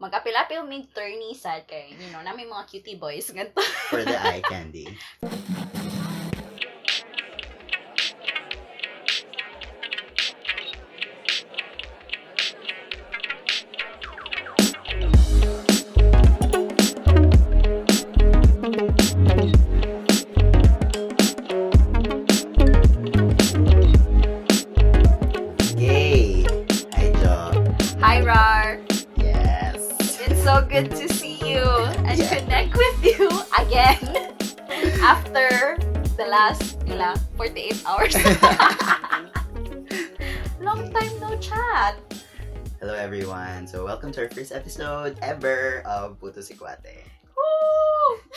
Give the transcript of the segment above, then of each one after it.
Mag-apil-apil mig turny sad kay, you know, namin mga cutie boys ganito. For the eye candy. episode ever of Puto Si Kwate. Woo!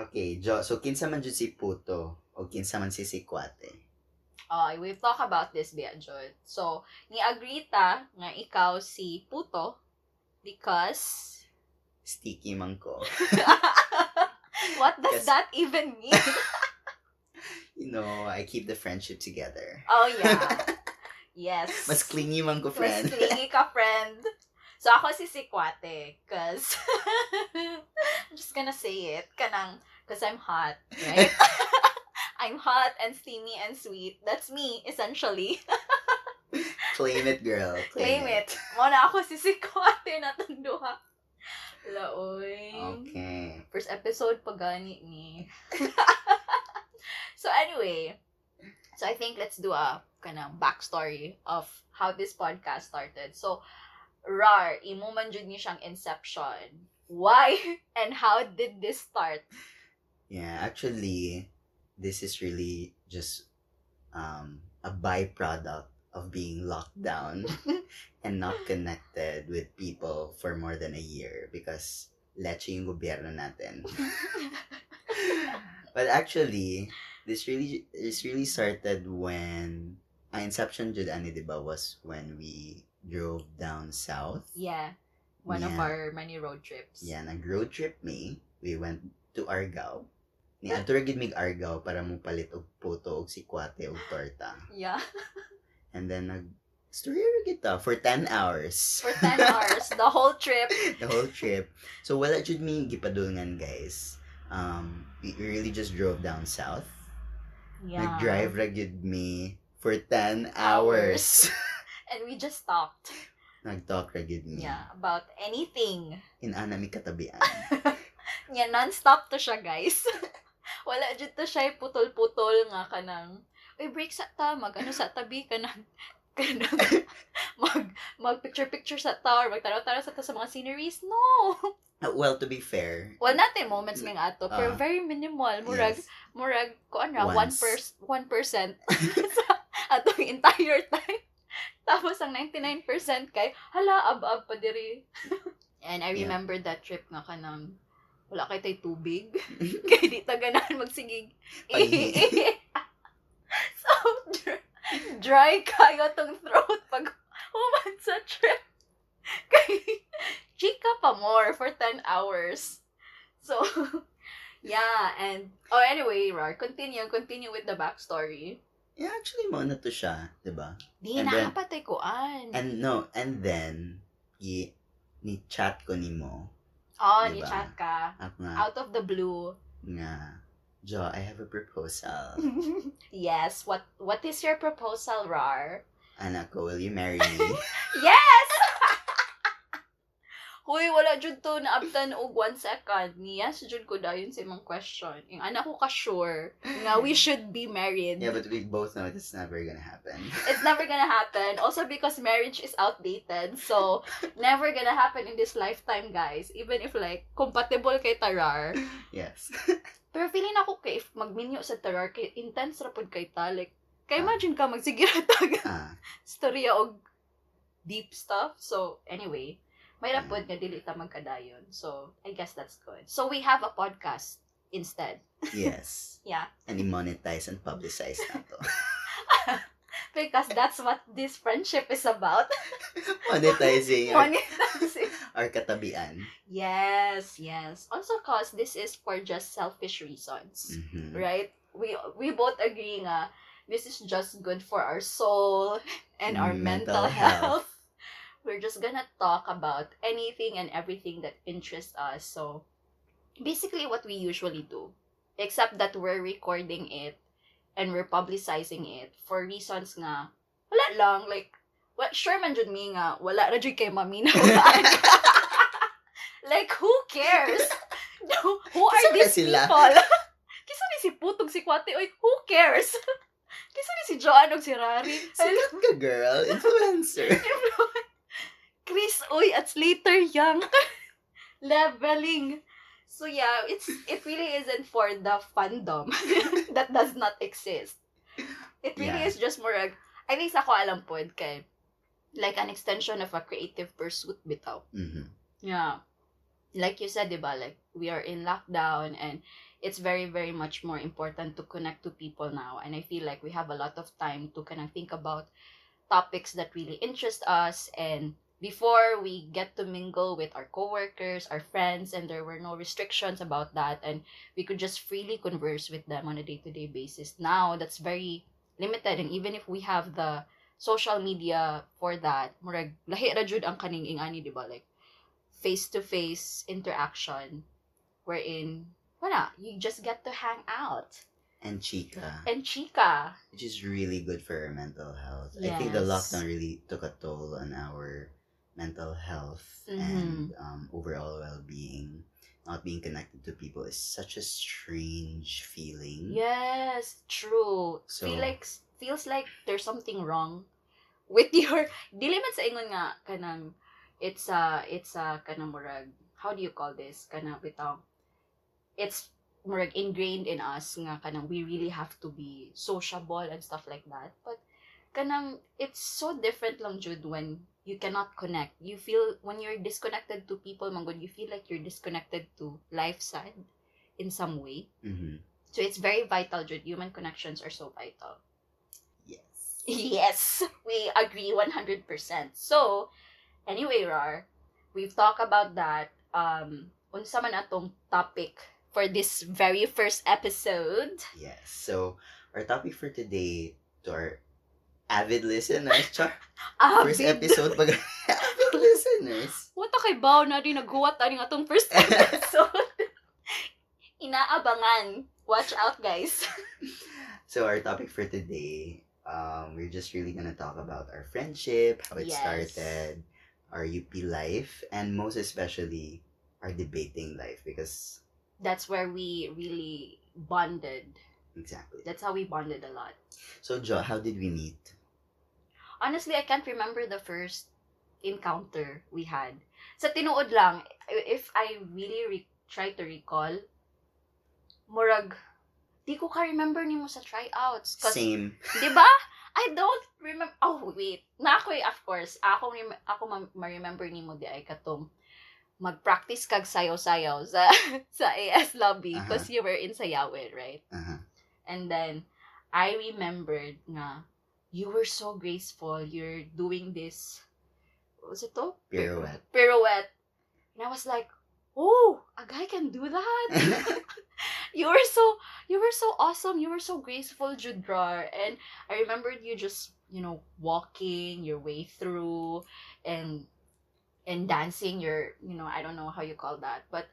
Okay, Jo. So, kinsa man jud si Puto o kinsa man si Si Kwate? Uh, we've talked about this Bianjod. So, ni-agree ta nga ikaw si Puto because Sticky man ko. what does Yes. that even mean? You know, I keep the friendship together. oh yeah. Yes. Mas clingy man ko, Mas friend. clingy ka, friend. So, ako si Sikwate. Cause, I'm just gonna say it. Kanang, cause I'm hot, right? I'm hot and steamy and sweet. That's me, essentially. Claim it, girl. Claim it. Muna ako si Sikwate na tanduha. Laoy. Okay. First episode pa gani ni. so anyway, so I think let's do a kind of backstory of how this podcast started. So, Rar, imo man jud ni siyang inception. Why and how did this start? Yeah, actually, this is really just um, a byproduct of being locked down and not connected with people for more than a year because leche yung gobyerno natin. but actually, this really this really started when ang inception jud ani di ba was when we drove down south. yeah, one of our many road trips. Yeah, nag road trip me. We went to Argao. Ni adto ra gid mig Argao para mo palit og puto og sikwate og torta. Yeah, And then nag story kita for 10 hours. for 10 hours, the whole trip. the whole trip. So wala jud mi gipadulngan guys. Um we really just drove down south. Yeah. Nag-drive ra gid me for 10 hours. And we just talked. Nag-talk ra gid me. Yeah, about anything. In ana mi katabian. Nya non-stop to siya, guys. Wala jud to siya putol-putol nga kanang Uy, break sa ta, mag ano sa tabi kanang kanang mag mag picture-picture sa ta or magtanaw-tanaw sa ta sa mga sceneries. No. Uh, well, to be fair, Well, natin moments may ato, pero Ah. very minimal. Murag yes. murag ano, Once. 1%, 1% sa atong entire time. Tapos ang 99% kay hala ab-ab pa diri. And I Yeah. remember that trip nga kanang wala kay tay tubig. kay di ta ganahan magsigig. So dry, dry kayo tong throat pag human sa trip. Kay chika pa more for 10 hours. So yeah, and oh anyway, Rar, continue, continue with the backstory. Yeah, actually, mo na to siya, di ba? Di And na then- ko an. And no, and then, gi, ni chat ko ni mo, oh, diba? ni chat ka. ako nga, Out of the blue. nga, Jo, I have a proposal. yes, what what is your proposal, Rar? Anak ko, will you marry me? Yes! Hoy, wala jud to naabtan og one second. Niya sa jud ko dayon sa imong question. Yung anak ko ka sure nga we should be married. yeah, but we both know it's never gonna happen. It's never gonna happen. Also because marriage is outdated. So, never gonna happen in this lifetime, guys. Even if like, compatible kay Tarar. yes. Pero feeling ako kay if magminyo sa Tarar, kay intense ra pud kay ta. Like, kay Ah. imagine ka magsigiratag Ah, storya og deep stuff. So, anyway, may Mm. rapod nga dili ta magkadayon. So, I guess that's good. So, we have a podcast instead. yes. Yeah. And i-monetize and publicize na to. Because that's what this friendship is about. Monetizing Monetizing. our katabian. Yes, yes. Also, cause this is for just selfish reasons, Mhm. right? We we both agree nga this is just good for our soul and our mental, Mental health. health. We're just gonna talk about anything and everything that interests us. So, basically what we usually do. Except that we're recording it and we're publicizing it for reasons nga, wala lang, like, well, sure man jud mi nga, wala ra jud kay mami na Like, who cares? No, who are these sila? people? Kisa ni si Putog si Kwate, oy, who cares? Kisa ni si Joanne og si Rari. Sikat ka, girl. Influencer. Chris, oy, at Slater Young. Leveling. So yeah, it's it really isn't for the fandom that does not exist. It really Yeah. is just more like, I think sa ko alam po, kay, like an extension of a creative pursuit bitaw. Mhm. Yeah. Like you said, diba, like we are in lockdown and it's very, very much more important to connect to people now. And I feel like we have a lot of time to kind of think about topics that really interest us. And before we get to mingle with our coworkers, our friends, and there were no restrictions about that. And we could just freely converse with them on a day to day basis. Now, that's very limited. And even if we have the social media for that, murag, lahi ra jud ang kaning ingani, di ba? Like, face-to-face interaction wherein wala, you just get to hang out And Chica. and chika. which is really good for our mental health. I think the lockdown really took a toll on our mental health and um, overall well-being. Not being connected to people is such a strange feeling. Yes, true. So- Feel like feels like there's something wrong with your dili man sa ingon nga kanang it's a it's a kanang murag how do you call this kanang bitaw it's murag ingrained in us nga kanang we really have to be sociable and stuff like that but kanang it's so different lang jud when you cannot connect you feel when you're disconnected to people man you feel like you're disconnected to life side in some way hmm so it's very vital, Jude. Human connections are so vital. Yes. Yes, we agree 100%. So, anyway, Rar, we've talked about that. Um, unsa man atong topic for this very first episode. Yes. So our topic for today to our avid listeners, char, first Avid. episode pag avid listeners. What kay Bao na rin naghuwat ani atong first episode. Inaabangan. Watch out, guys. So our topic for today, um, we're just really gonna talk about our friendship, how it Yes. started, our UP life, and most especially our debating life because That's where we really bonded. exactly. That's how we bonded a lot. So Jo, how did we meet? Honestly, I can't remember the first encounter we had. Sa tinuod lang, if I really re- try to recall, murag, di ko ka remember nimo sa tryouts. Cause, Same. di ba? I don't remember. Oh, wait. Na ako, eh, of course. Ako, rem- ako ma- ma-remember nimo di ay katong mag-practice kag sayaw-sayaw sa sa AS lobby because you were in Sayawin, right? Uh-huh. And then, I remembered nga, you were so graceful. You're doing this, what was it to? Pirouette. Pirouette. And I was like, oh, a guy can do that? you were so, you were so awesome. You were so graceful, Judrar. And I remembered you just, you know, walking your way through and and dancing your, you know, I don't know how you call that. But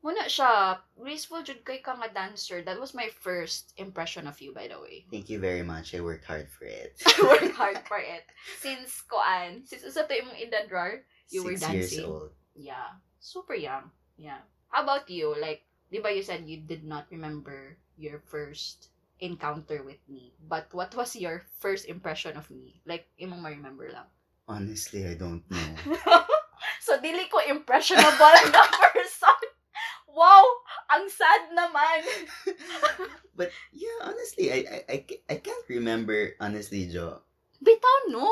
Muna siya, graceful jud kay ka nga dancer. That was my first impression of you, by the way. Thank you very much. I worked hard for it. I worked hard for it. Since koan, since usa to imong edad rar, You were Six years dancing. old. yeah, super young. Yeah. How about you? Like, di ba you said you did not remember your first encounter with me. But what was your first impression of me? Like, imong ma-remember lang. Honestly, I don't know. so, dili ko impressionable na person. Wow! Ang sad naman. but yeah, honestly, I, I I ca- I can't remember honestly, Jo. Bitaw, no?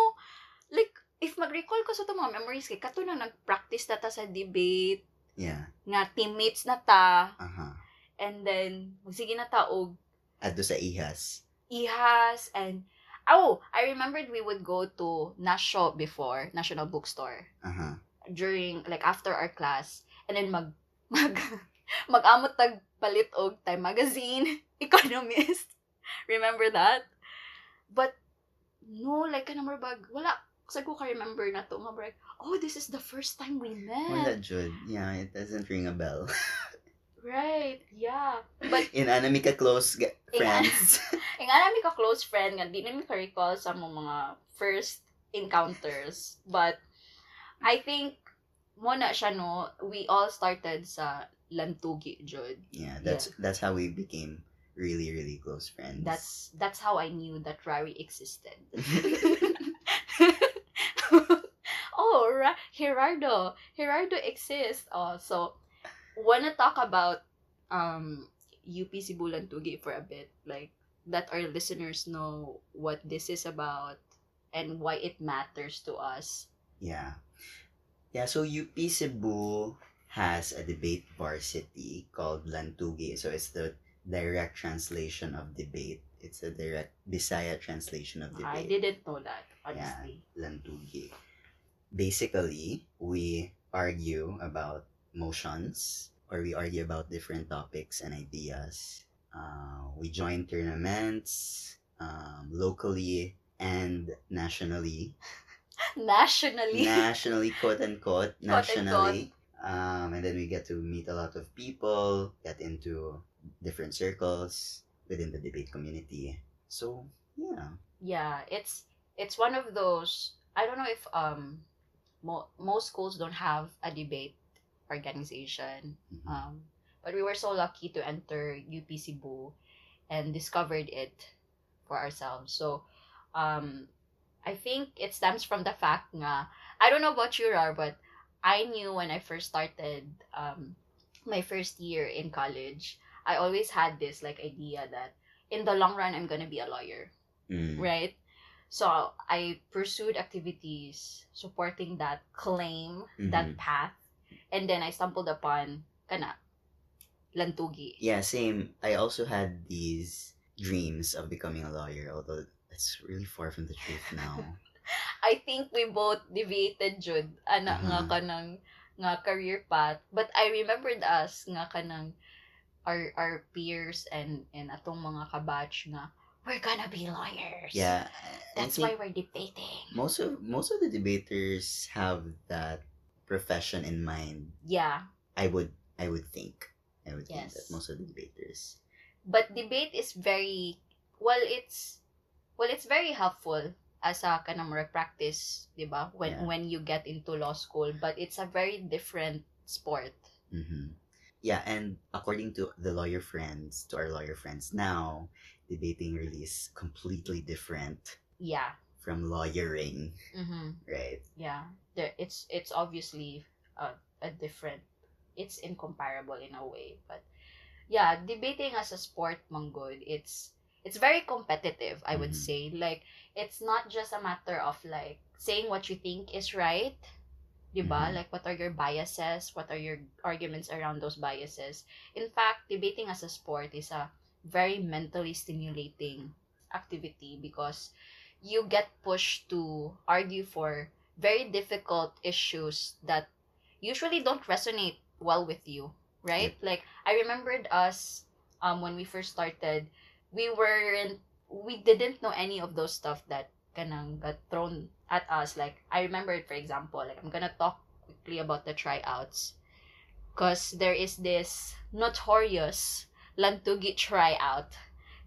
Like, if mag-recall ko sa itong mga memories kay kato na nag-practice na ta sa debate, Yeah. nga teammates na ta, Uh-huh. and then, magsige na ta og Adto sa ihas. ihas, and, oh, I remembered we would go to Nasho before, National Bookstore, Uh-huh. during, like, after our class, and then mag, mag, mag-amot tag palit og Time Magazine, Economist. Remember that? But, no, like, kanang bag, wala, Kasi ko ka-remember na to, nga like, oh, this is the first time we Wala, met. Jud. Yeah, it doesn't ring a bell. Right, yeah. But, In anime ka close ga- friends. eh, nga namin ka close friend, nga di namin ka-recall sa mga first encounters. But, I think, mo na siya, no, we all started sa Lantugi, Jud. yeah, that's that's how we became really, really close friends. That's that's how I knew that Rari existed. oh, Ra- Gerardo. Gerardo exists. Oh, so wanna talk about um UP Sibulan Tugi for a bit, like that our listeners know what this is about and why it matters to us. Yeah. Yeah, so UP Cebu has a debate varsity called Lantugi. So it's the direct translation of debate. It's a direct Bisaya translation of debate. I didn't know that, honestly. Lantugi. Basically, we argue about motions or we argue about different topics and ideas. Uh, we join tournaments um, locally and nationally. Nationally. nationally, quote unquote, Quote nationally. Um, and then we get to meet a lot of people, get into different circles within the debate community. So, yeah. yeah it's it's one of those i don't know if um mo- most schools don't have a debate organization Mhm. um but we were so lucky to enter UP Cebu and discovered it for ourselves so um i think it stems from the fact nga i don't know about you Rar, but i knew when i first started um my first year in college i always had this like idea that in the long run i'm gonna be a lawyer Mm. right? So I pursued activities supporting that claim, that Mhm. path, and then I stumbled upon kana lantugi. Yeah, same. I also had these dreams of becoming a lawyer, although it's really far from the truth now. I think we both deviated jud ana nga Mhm. kanang nga career path, but I remembered us nga kanang our our peers and and atong mga kabatch nga we're gonna be lawyers. yeah, That's why we're debating. most of most of the debaters have that profession in mind. Yeah. I would I would think. I would think that most of the debaters. but debate is very well it's well it's very helpful as a kanang murag practice di ba when Yeah. when you get into law school but it's a very different sport hmm Yeah, and according to the lawyer friends, to our lawyer friends now, debating really is completely different yeah from lawyering, mm-hmm. right? yeah there it's it's obviously a, a different it's incomparable in a way but yeah debating as a sport manggod it's it's very competitive i would Mhm. say. Like it's not just a matter of like saying what you think is right diba Mhm. like what are your biases? What are your arguments around those biases? In fact debating as a sport is a very mentally stimulating activity because you get pushed to argue for very difficult issues that usually don't resonate well with you right? Like i remembered us um when we first started we weren't we didn't know any of those stuff that kanang got thrown at us. Like i remembered for example like i'm gonna talk quickly about the tryouts. Because there is this notorious lantugi tryout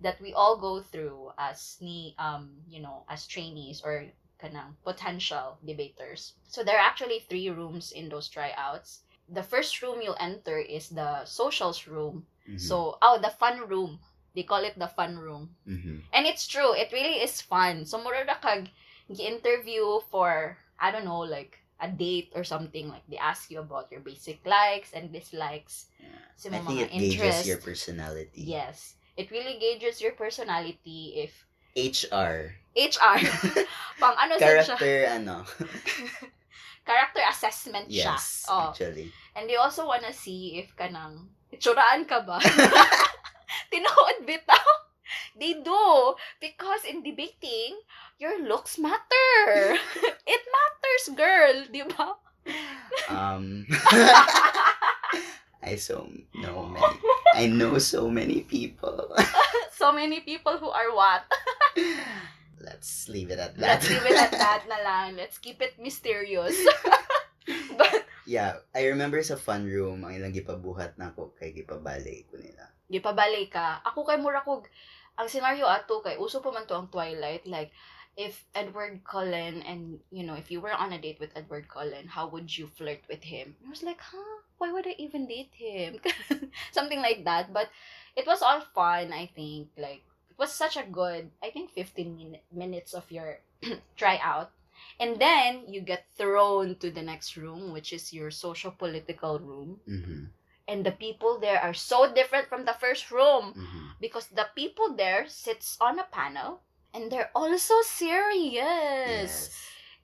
that we all go through as ni um you know as trainees or kanang potential debaters. So there are actually three rooms in those tryouts. The first room you'll enter is the socials room. Mhm. so oh the fun room they call it the fun room Mhm. and it's true it really is fun so mura na kag interview for i don't know like a date or something like they ask you about your basic likes and dislikes Yeah. sa I think it interest gauges your personality. yes it really gauges your personality if HR. HR pang ano sa siya Character, ano. character assessment siya yes, oh actually. and they also wanna see if kanang itsuraan ka ba Tinood bitaw. They do. Because in debating, your looks matter. It matters, girl. Di ba? um, I so know many. I know so many people. so many people who are what? Let let's leave it at that. Let's leave it at that na lang. Let's keep it mysterious. But, yeah, I remember sa fun room, ang ilang gipabuhat na ako kay gipabalay ko nila. Gipabalik ka. Ako kay mura kog ang scenario ato kay uso pa man to ang Twilight like if Edward Cullen and you know if you were on a date with Edward Cullen how would you flirt with him? I was like huh? Why would I even date him? Something like that. But it was all fun I think. Like it was such a good I think 15 min- minutes of your tryout. And then you get thrown to the next room which is your social political room. Mm-hmm. And the people there are so different from the first room Mm-hmm. because the people there sits on a panel and they're also serious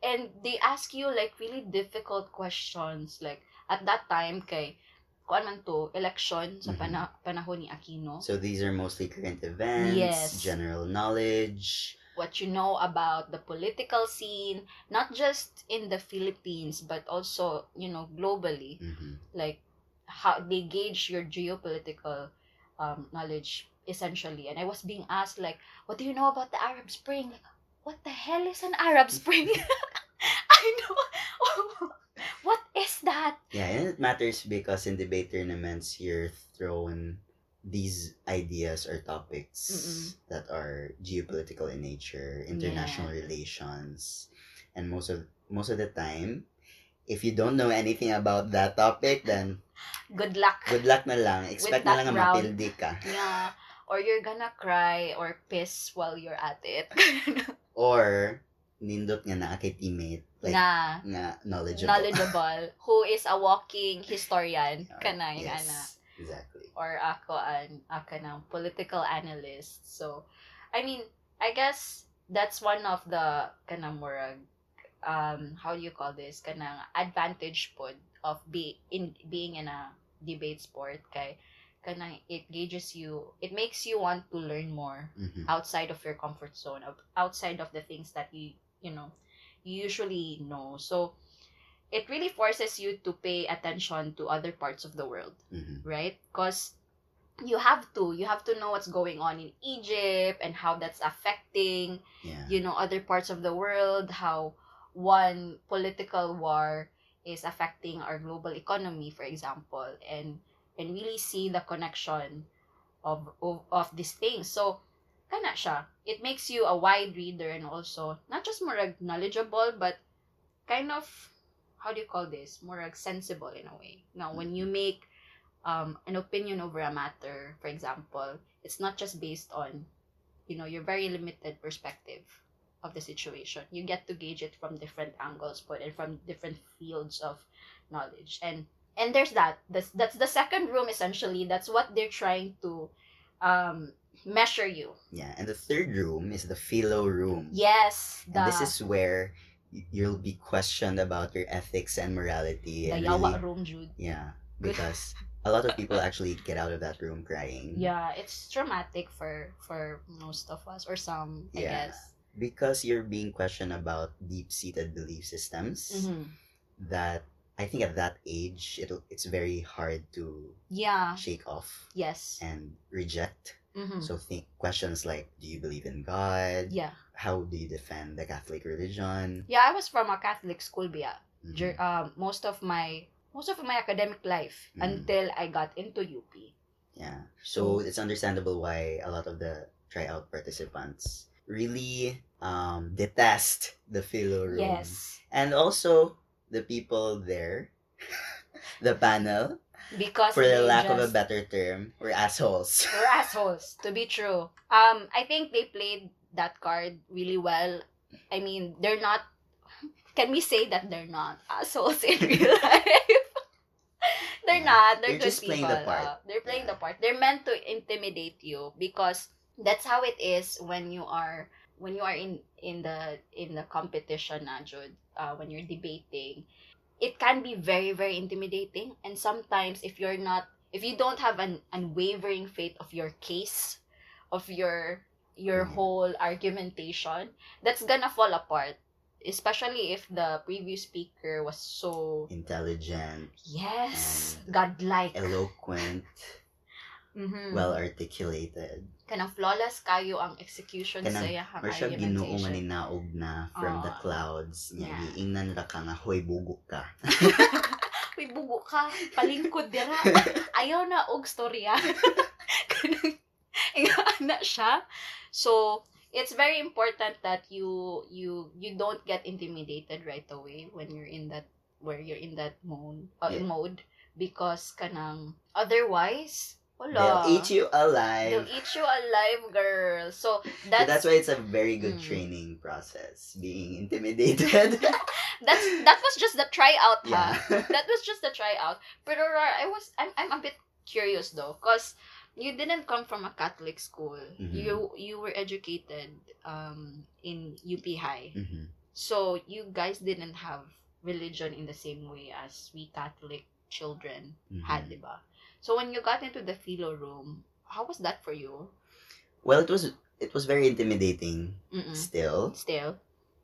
and they ask you like really difficult questions like at that time kay kuan man to election sa Mhm. pana- panahon ni Aquino So these are mostly current events, Yes. general knowledge. what you know about the political scene not just in the Philippines but also you know globally Mm-hmm. like how they gauge your geopolitical um, knowledge essentially. And i was being asked like what do you know about the arab spring? Like what the hell is an arab spring? I know. What is that? Yeah, and it matters because in debate tournaments, you're thrown these ideas or topics Mm-mm. that are geopolitical in nature, international relations, and most of most of the time, if you don't know anything about that topic, then good luck good luck na lang. Expect na lang na mapildi ka. yeah or you're gonna cry or piss while you're at it Or, nindot nga na kay teammate. Like, nga nga knowledgeable. knowledgeable who is a walking historian Uh, kana yung yes, ana exactly. or ako an ako ng political analyst. So, I mean, I guess that's one of the kanang murag um how do you call this kanang advantage pod of be in being in a debate sport kay kanang it gauges you it makes you want to learn more Mhm. outside of your comfort zone of outside of the things that you you know you usually know so it really forces you to pay attention to other parts of the world Mhm. right? Because you have to you have to know what's going on in Egypt and how that's affecting Yeah. you know other parts of the world how one political war is affecting our global economy for example and and really see the connection of of, of these things. So kana siya. It makes you a wide reader and also not just more knowledgeable but kind of how do you call this? More sensible in a way. Now when you make um, an opinion over a matter for example it's not just based on you know your very limited perspective of the situation you get to gauge it from different angles but and from different fields of knowledge and and there's that that's, that's the second room essentially that's what they're trying to um measure you Yeah, and the third room is the philo room. yes the, And this is where you'll be questioned about your ethics and morality. the and yawa really- room jude yeah, because a lot of people actually get out of that room crying. yeah it's traumatic for for most of us or some i Yeah. guess Because you're being questioned about deep-seated belief systems Mhm. that I think at that age it it's very hard to yeah shake off yes and reject. Mhm. So think questions like do you believe in God? yeah How do you defend the Catholic religion? yeah i was from a catholic school Mhm. dur- um, most of my most of my academic life Mhm. until I got into UP. Yeah. So it's understandable why a lot of the tryout participants really um, detest the philo room. Yes, And also the people there, the panel, because for the lack of a better term, were assholes. We're assholes, to be true. Um, I think they played that card really well. I mean, they're not. Can we say that they're not assholes in real life? they're Yeah. not. They're, They're just playing the part. uh, they're playing Yeah. the part. They're meant to intimidate you because that's how it is when you are when you are in in the in the competition, na Jude, uh, when you're debating. It can be very very intimidating, and sometimes if you're not if you don't have an unwavering faith of your case of your your Mhm. whole argumentation that's gonna fall apart especially if the previous speaker was so Intelligent, yes godlike eloquent, Mhm. well articulated. Kanang flawless kayo ang execution Kanang- sa iyahang Or siya ginoo nga argumentation. ni naog na from the Oo. clouds. Nya, Yeah. giingnan ra ka nga, hoy, bugo ka. Uy, bugo ka, palingkod dira. Ayaw na og storya. Kanang ingana siya. So, it's very important that you you you don't get intimidated right away when you're in that where you're in that mode uh, Yeah. mode because kanang otherwise wala They'll eat you alive. They'll eat you alive, girl. So So that's that's why it's a very good Mm. training process. Being intimidated. that's that was just the tryout, yeah. ha. That was just the tryout. Rar, I was I'm I'm a bit curious though, cause you didn't come from a Catholic school. Mhm. You you were educated um in UP High. Mhm. So you guys didn't have religion in the same way as we Catholic children had, Mhm. diba? So when you got into the philo room, how was that for you? Well, it was it was very intimidating Mm-mm. still. Still.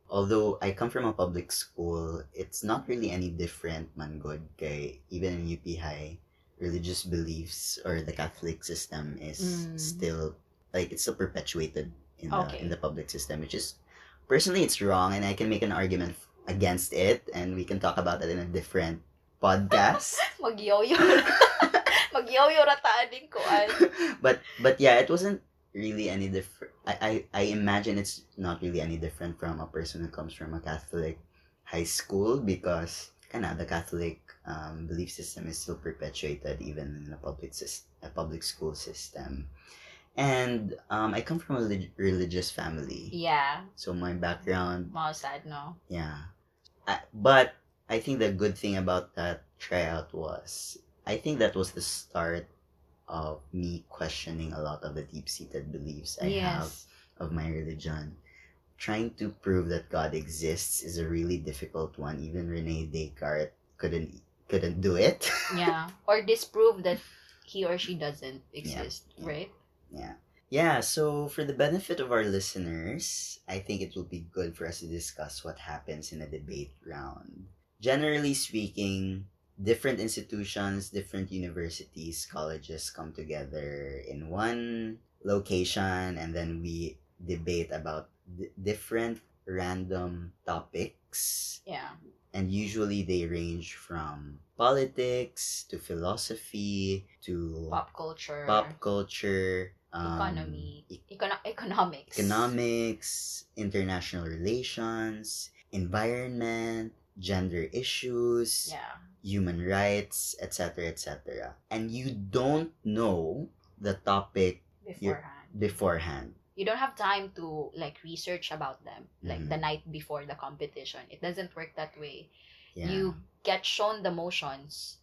Although I come from a public school, it's not really any different man good kay even in UP High, religious beliefs or the Catholic system is Mm. still like it's still perpetuated in the Okay. in the public system, which is personally it's wrong and I can make an argument against it and we can talk about that in a different podcast. Mag-yo-yo. Din ko. but but yeah, it wasn't really any different. I, I I imagine it's not really any different from a person who comes from a Catholic high school because kind the Catholic um, belief system is still perpetuated even in a public sys- a public school system. And um, I come from a relig- religious family, Yeah. so my background Mga sad, no? yeah. I, but I think the good thing about that tryout was I think that was the start of me questioning a lot of the deep seated beliefs I have of my religion. Trying to prove that God exists is a really difficult one. Even Rene Descartes couldn't couldn't do it. Yeah. Or disprove that he or she doesn't exist, Yeah. right? Yeah. Yeah, so for the benefit of our listeners, I think it will be good for us to discuss what happens in a debate round. Generally speaking, different institutions, different universities, colleges come together in one location and then we debate about d- different random topics Yeah. and usually they range from politics to philosophy to Pop culture. pop culture, um, Economy. e- Econo- economics. economics, international relations, environment, gender issues, Yeah. Human rights, etc., etc. And you don't know the topic Beforehand. beforehand. You don't have time to like research about them like Mhm. the night before the competition. It doesn't work that way. Yeah. You get shown the motions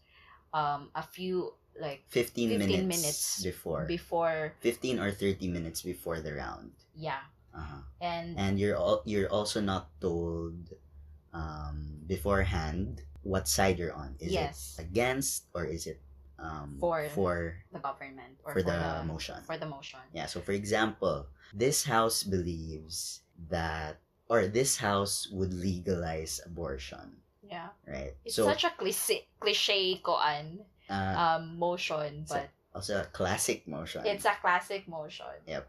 um a few like 15, 15 minutes, minutes before. before 15 or 30 minutes before the round. yeah. Uh-huh. And and you're all you're also not told um beforehand what side you're on is Yes. it against or is it um For for the government or for the motion for the motion. yeah so for example this house believes that or this house would legalize abortion Yeah. right It's so such a cliche cliche koan uh, um motion, a- but also a classic motion it's a classic motion. Yep.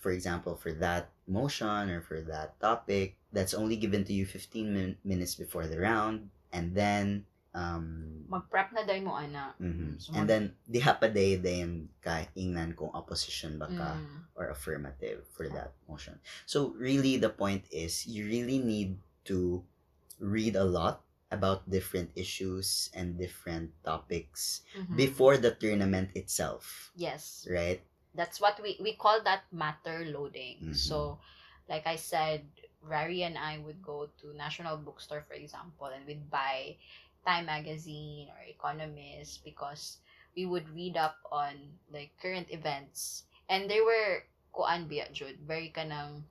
for example, for that motion or for that topic, that's only given to you 15 min- minutes before the round. And then, um, Mag-prep na day mo ana. mhm. So, and mag- then, diha pa day din ka ingnan kung opposition ba ka Mm. or affirmative for that motion. So, really, the point is, you really need to read a lot about different issues and different topics Mhm. before the tournament itself, Yes. right? That's what we we call that matter loading. Mhm. So, like I said, Rari and I would go to National Bookstore, for example, and we'd buy Time Magazine or Economist because we would read up on like current events. And they were kuan biya jud, very kanang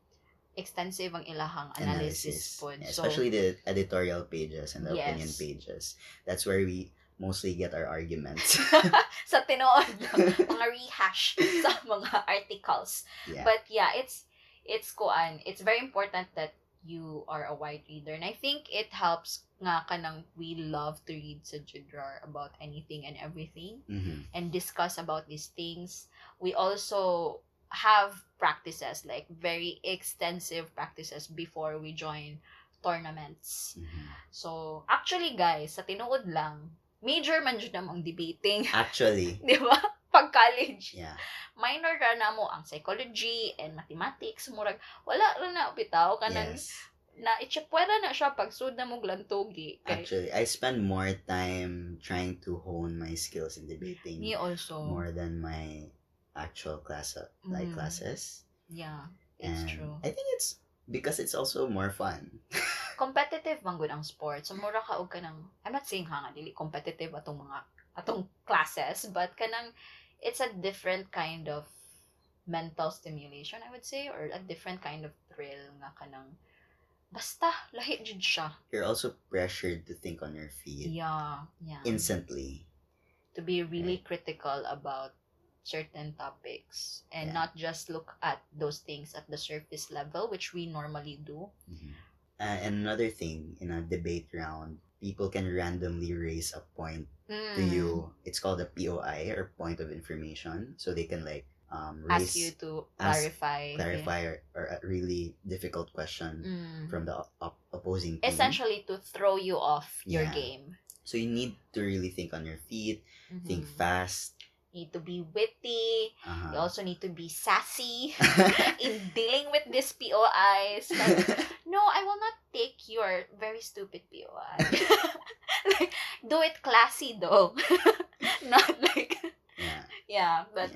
extensive ang ilahang analysis, po. Yeah, so, especially the editorial pages and the opinion pages. That's where we mostly get our arguments. sa tinood lang, mga rehash sa mga articles. yeah. But yeah, it's it's kuan. It's very important that you are a wide reader. And I think it helps nga kanang we love to read sa Judrar about anything and everything Mhm. and discuss about these things. We also have practices like very extensive practices before we join tournaments. Mhm. So, actually guys, sa tinuod lang, major man jud namang debating, Actually, di ba? Pag college, yeah. minor ra na mo ang psychology and mathematics, murag wala ra na bitaw kanang Yes. na itsapwera na siya pag sud na mo glantugi. Kay Actually, I spend more time trying to hone my skills in debating me also. more than my actual class like Mm. classes. Yeah, it's and true. I think it's because it's also more fun. competitive man gud ang sport. So mura ka og kanang I'm not saying ha nga dili competitive atong mga atong classes, but kanang it's a different kind of mental stimulation, I would say, or a different kind of thrill nga kanang basta lahi jud siya. You're also pressured to think on your feet Yeah, yeah. instantly. to be really critical about certain topics and Yeah. not just look at those things at the surface level which we normally do. Mhm. Uh, and another thing in a debate round, people can randomly raise a point to Mm. you. It's called a POI or point of information. So they can like um, ask you to ask- clarify clarify or, or a really difficult question Mm. from the op- op- opposing team. essentially to throw you off your game. So you need to really think on your feet, think Mhm. fast. Need to be witty. Uh-huh. You also need to be sassy in dealing with these POIs. Like, no, I will not take your very stupid POI. like, do it classy though. not like, yeah. yeah, but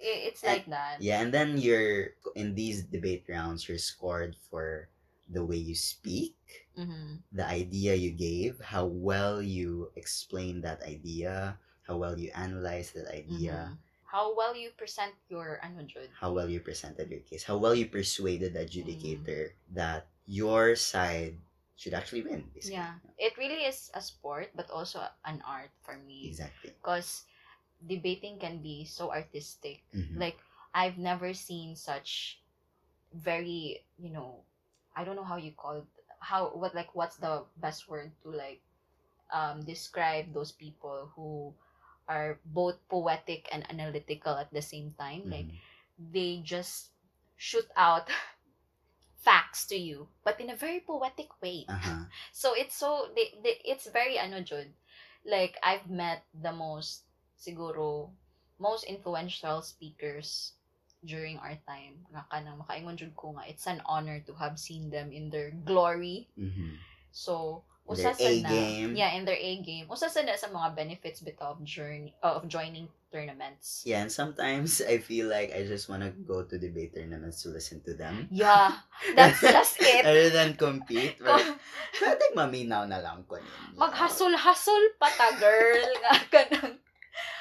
yeah. it's And- like that. Yeah, and then you're in these debate rounds, you're scored for the way you speak, Mhm. the idea you gave, how well you explain that idea, how well you analyze that idea, Mhm. How well you present your ano how well you presented your case, how well you persuaded the adjudicator that your side should actually win. Basically. Yeah. It really is a sport but also an art for me. Exactly. Because debating can be so artistic. Mhm. Like I've never seen such very, you know, I don't know how you call it, how what like what's the best word to like um describe those people who are both poetic and analytical at the same time. Like Mhm. they just shoot out facts to you but in a very poetic way. Uh-huh. So it's so they, they it's very ano jud. Like I've met the most siguro most influential speakers during our time nga kanang makaingon jud ko nga it's an honor to have seen them in their glory. Mhm. So usa their sa na game. yeah in their A game. Usa sa na sa mga benefits bitaw of journey uh, of joining tournaments. Yeah, and sometimes I feel like I just want to go to debate tournaments to listen to them. Yeah, that's just it. Rather than compete. But, pwede maminaw na lang ko ninyo. Maghasol-hasol pa ta, girl. Nga kanang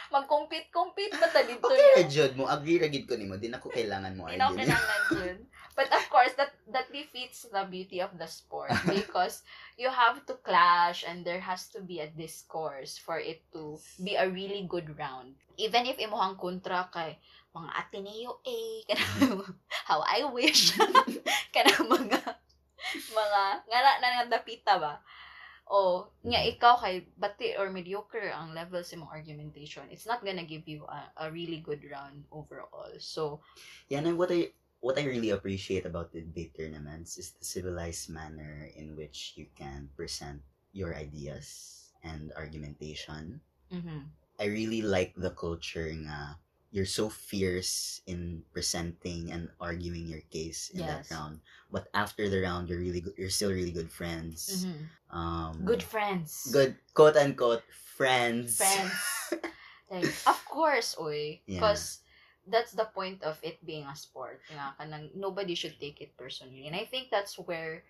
mag-compete-compete pa ta dito. Okay, jud mo. Agree ra gid ko nimo. Di na ko kailangan mo Di na argue. kailangan yun. But of course, that that defeats the beauty of the sport because you have to clash and there has to be a discourse for it to be a really good round. Even if imuhang kontra kay mga Ateneo A, kanang how I wish, kanang mga mga ngala na nga dapita ba? O, nga ikaw kay bati or mediocre ang level sa mong argumentation, it's not gonna give you a, a really good round overall. So, Yeah, and what I what I really appreciate about the debate tournaments is the civilized manner in which you can present your ideas and argumentation. mhm. I really like the culture nga you're so fierce in presenting and arguing your case in that round. But after the round, you're really good. You're still really good friends. Mhm. Um, Good friends. good quote unquote friends. friends. like, of course, oy. Yeah. That's the point of it being a sport. Nga, kanang, nobody should take it personally. And I think that's where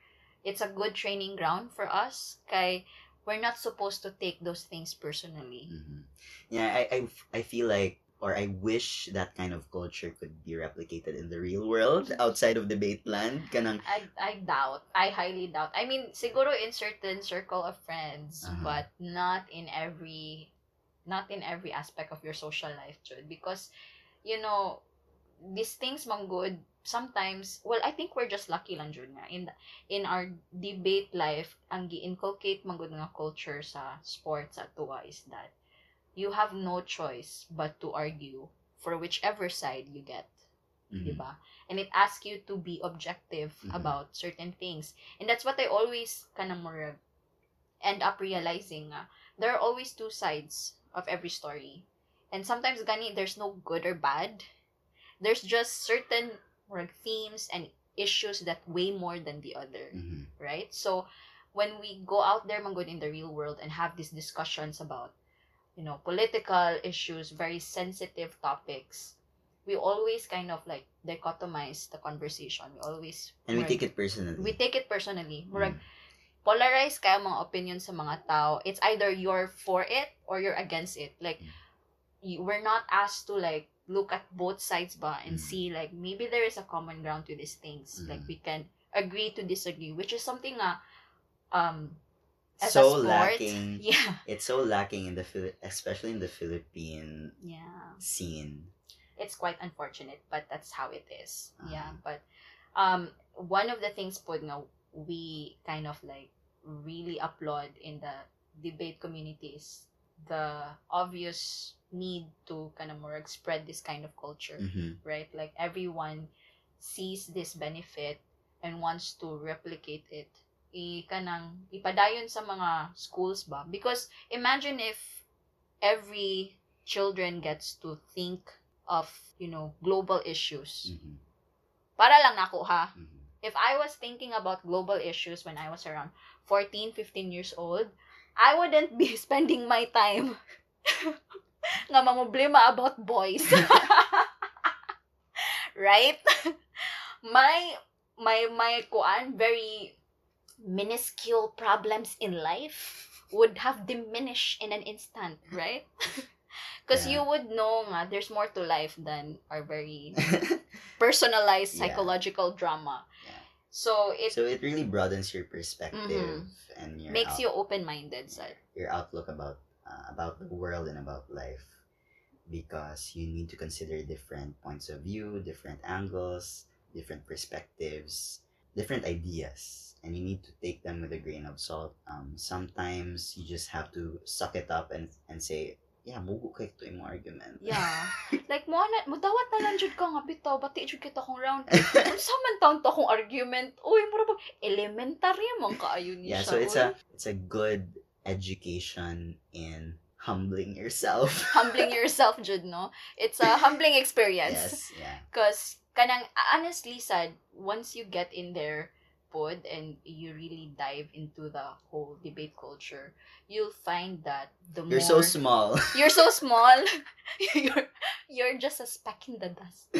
it's a good training ground for us. Kay, we're not supposed to take those things personally. Mhm. Yeah, I, I I feel like or I wish that kind of culture could be replicated in the real world outside of debate land. Kanang I, I doubt. I highly doubt. I mean, siguro in certain circle of friends, Uh-huh. but not in every not in every aspect of your social life, Jude. Because, you know, these things mang good sometimes well I think we're just lucky lang Jude nga in in our debate life ang gi-inculcate man gud nga culture sa sports at tuwa is that you have no choice but to argue for whichever side you get Mhm. di ba? And it asks you to be objective Mhm. about certain things. And that's what I always kind of more end up realizing nga, there are always two sides of every story. And sometimes gani there's no good or bad. There's just certain more themes and issues that weigh more than the other, Mhm. right? So when we go out there man good in the real world and have these discussions about you know political issues, very sensitive topics, we always kind of like dichotomize the conversation. We always And we take it personally. we take it personally. Mm. polarized kaya mga opinion sa mga tao. It's either you're for it or you're against it. Like, Mm. You, we're not asked to like look at both sides ba and Mm. see like maybe there is a common ground to these things. Mm. Like we can agree to disagree, which is something na um as a so sport, lacking. Yeah. It's so lacking in the especially in the Philippine Yeah. scene. it's quite unfortunate, but that's how it is. Yeah, Uh-huh. but um, one of the things po nga we kind of like really applaud in the debate community is the obvious need to kind of more spread this kind of culture, Mhm. right? Like everyone sees this benefit and wants to replicate it. I kanang ipadayon sa mga schools ba? Because imagine if every children gets to think of, you know, global issues. Mhm. Para lang nako ha. Mhm. If I was thinking about global issues when I was around 14, 15 years old, I wouldn't be spending my time nga mamblema about boys. right? my my my kuan very minuscule problems in life would have diminished in an instant, right? Because Yeah. you would know nga there's more to life than our very personalized Yeah. psychological drama. Yeah. So it so it really broadens your perspective mm-hmm. and your makes out- you open-minded, sir. your outlook about uh, about the world and about life because you need to consider different points of view, different angles, different perspectives, different ideas, and you need to take them with a grain of salt. Um, sometimes you just have to suck it up and and say, yeah, mugo kay to imong argument. Yeah. like mo na mo dawat na lang jud ka nga bitaw bati jud kita kong round. Unsa man taon to akong argument? Uy, mura ba elementary man kaayo ni yeah, siya. so it's a it's a good education in humbling yourself. humbling yourself jud no. It's a humbling experience. yes, yeah. Cause kanang honestly sad once you get in there pod and you really dive into the whole debate culture, you'll find that the You're more so small. you're so small, you're you're just a speck in the dust.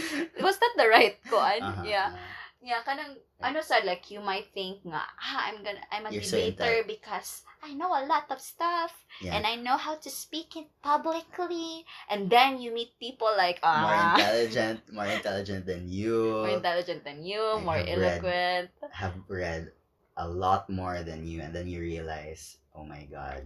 Was that the right koan? Uh-huh, Yeah. uh-huh. Yeah, kanang ano sad like you might think nga ah I'm gonna I'm a You're so debater because I know a lot of stuff Yeah. and I know how to speak it publicly and then you meet people like more ah intelligent, more intelligent than you. more intelligent than you, I more have read- eloquent. have read a lot more than you, and then you realize, oh my god,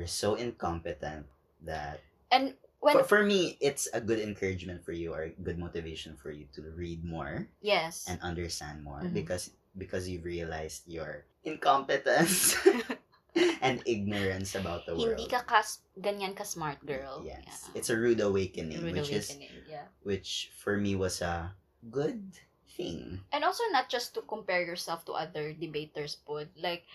you're so incompetent that. And when for, for me, it's a good encouragement for you or good motivation for you to read more yes. and understand more Mhm. because because you've realized your incompetence and ignorance about the world. hindi ka kas ganyan ka smart girl. Yes, Yeah. it's a rude awakening, Rude which is awakening, yeah. which for me was a good thing. And also not just to compare yourself to other debaters po. Like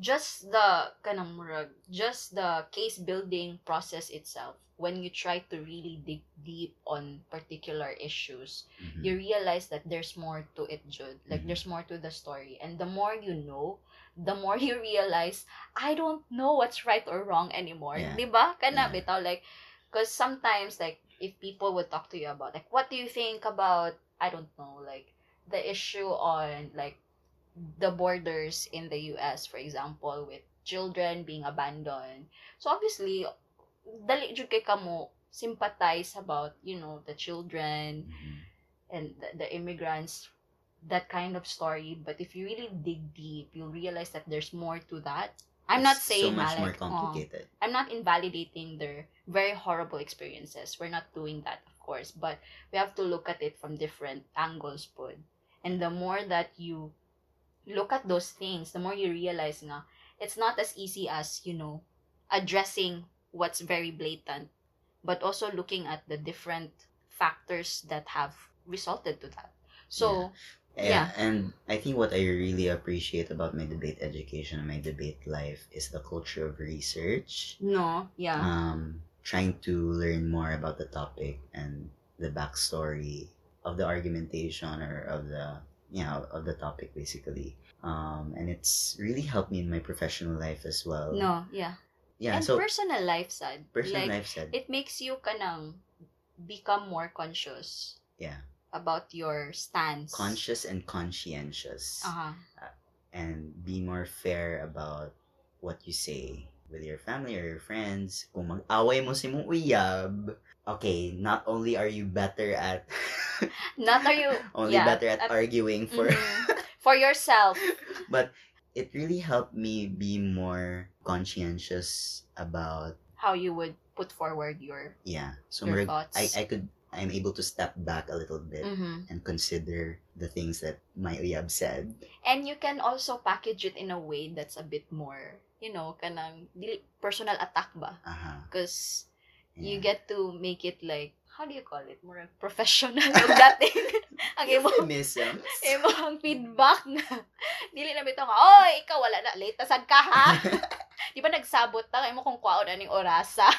just the kanang murag, just the case building process itself. When you try to really dig deep on particular issues, Mhm. you realize that there's more to it, Jude. Like Mhm. there's more to the story. And the more you know, the more you realize, I don't know what's right or wrong anymore. Yeah. Diba? Kana Yeah. bitaw like because sometimes like if people would talk to you about like what do you think about I don't know like the issue on like the borders in the US for example with children being abandoned. So obviously dali jud kay kamo sympathize about you know the children Mhm. and the, the immigrants that kind of story but if you really dig deep you'll realize that there's more to that i'm not saying so much more like, oh, complicated. i'm not invalidating their very horrible experiences we're not doing that of course but we have to look at it from different angles po and the more that you look at those things the more you realize na it's not as easy as you know addressing what's very blatant but also looking at the different factors that have resulted to that. So, Yeah, Yeah. and I think what I really appreciate about my debate education and my debate life is the culture of research. no, yeah. Um, trying to learn more about the topic and the backstory of the argumentation or of the yeah of the topic basically. Um, and it's really helped me in my professional life as well. no, yeah. Yeah. and so personal life side. personal like, life said. it makes you kanang become more conscious yeah. about your stance. Conscious and conscientious. Uh-huh. and be more fair about what you say with your family or your friends. Kung mag-away mo si mong uyab, okay, not only are you better at Not are you only yeah, better at, arguing for Mhm. for yourself. but it really helped me be more conscientious about How you would put forward your yeah. So Your thoughts. I I could I'm able to step back a little bit Mhm. and consider the things that my uyab said. And you can also package it in a way that's a bit more, you know, kanang personal attack ba? Uh-huh. Because you Yeah. get to make it like how do you call it? More professional of dating. ang imo imo ang feedback nga. Dili na bitaw nga, oy, ikaw wala na late sad ka ha. Di ba nagsabot ta imo kung kwaon aning orasa.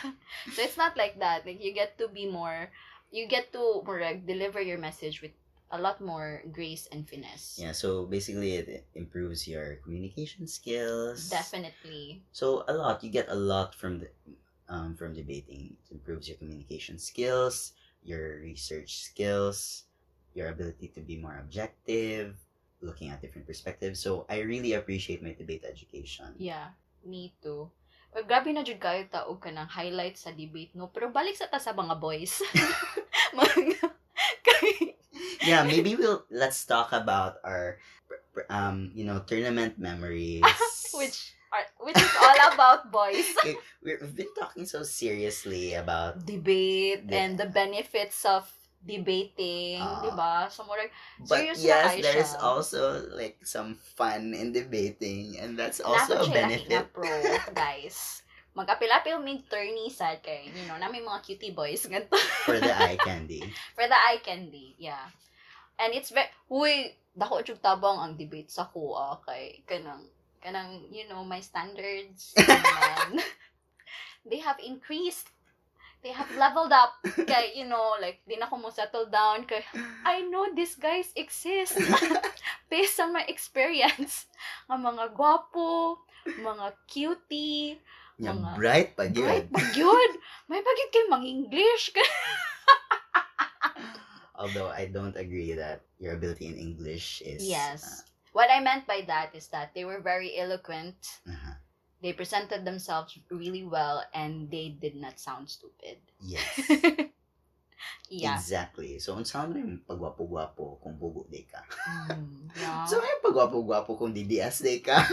so it's not like that. Like you get to be more you get to more deliver your message with a lot more grace and finesse. Yeah, so basically it improves your communication skills. Definitely. So a lot, you get a lot from the um, from debating. It improves your communication skills, your research skills, your ability to be more objective, looking at different perspectives. So I really appreciate my debate education. Yeah, me too. Pero grabe na jud kayo taog ka ng highlight sa debate no. Pero balik sa ta sa mga boys. mga kay Yeah, maybe we'll let's talk about our um you know tournament memories. which are which is all about boys. We're- we've been talking so seriously about Debate Yeah. and the benefits of debating, Ah. di ba? So more like, But yes, there's siya. also like some fun in debating, and that's also a benefit. pro, guys. Mag-apil-apil may tourney sad kay, you know, namin mga cutie boys ganito. for the eye candy. For the eye candy, yeah. And it's very, huy, dako jud tabang ang debate sa kuha kay kanang kanang you know my standards and they have increased. They have leveled up. Kay you know like di na ko mo settle down. Kay I know these guys exist. Based on my experience. Ang mga gwapo mga cutie Yung Mga- bright pa bright yun. pagyud may pagyud kay mang English. Although I don't agree that your ability in English is Yes. What I meant by that is that they were very eloquent. uh, uh-huh. They presented themselves really well and they did not sound stupid. yes. yeah. Exactly. So man yung pagwapo-gwapo kung bugo day ka? Mm, yeah. So ay pagwapo-gwapo kung DDS day ka?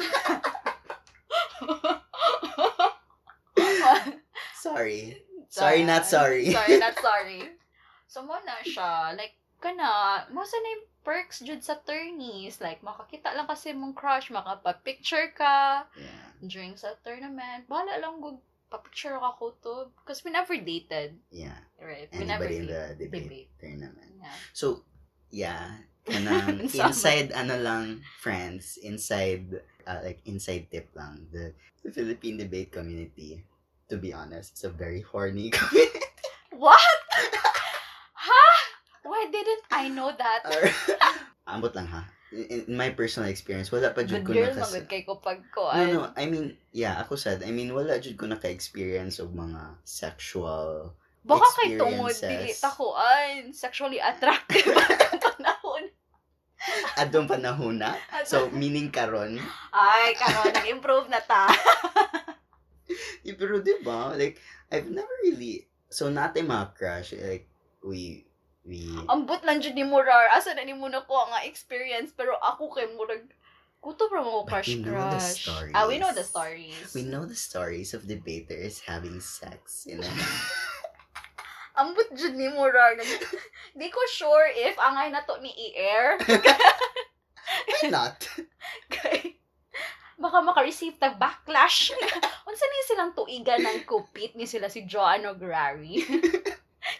sorry. Sorry, not sorry. sorry, not sorry. So, mo na siya. Like, kana, mo sa na yung perks jud sa tourneys. Like, makakita lang kasi mong crush, makapapicture ka Yeah. during sa tournament. Bahala lang gud papicture ka ko to. Because we never dated. Yeah. Right? We never Anybody in the dated. debate, tournament. Yeah. So, yeah. Kanang Sama. inside ano lang friends, inside uh, like inside tip lang the, the Philippine debate community. To be honest, it's a very horny community. What? I know that? Ambot lang ha. In, in my personal experience, wala pa jud Good ko girl, nakas- magod kay ko pag No, koan. no. I mean, yeah, ako sad. I mean, wala jud ko naka-experience og mga sexual Baka kay tungod, dili takuan. Sexually attractive ang panahon. adtong panahon na. So, meaning karon, Ay, karon nag-improve na ta. Yeah, pero di ba? Like, I've never really... So, natin mga crush, like, we... we Ambot lang jud ni Murar. Asa na ni mo na ko nga experience. Pero ako kay Murag, kuto pa mo crush we know the crush. stories. Ah, we know the stories. we know the stories of debaters having sex, you know? Ambot jud ni Murar. Nag- Di ko sure if angay na to ni i-air. Why not? Kay, baka maka-receive tag backlash. Unsa ni silang tuigan ng kupit ni sila si Joanne O'Grary.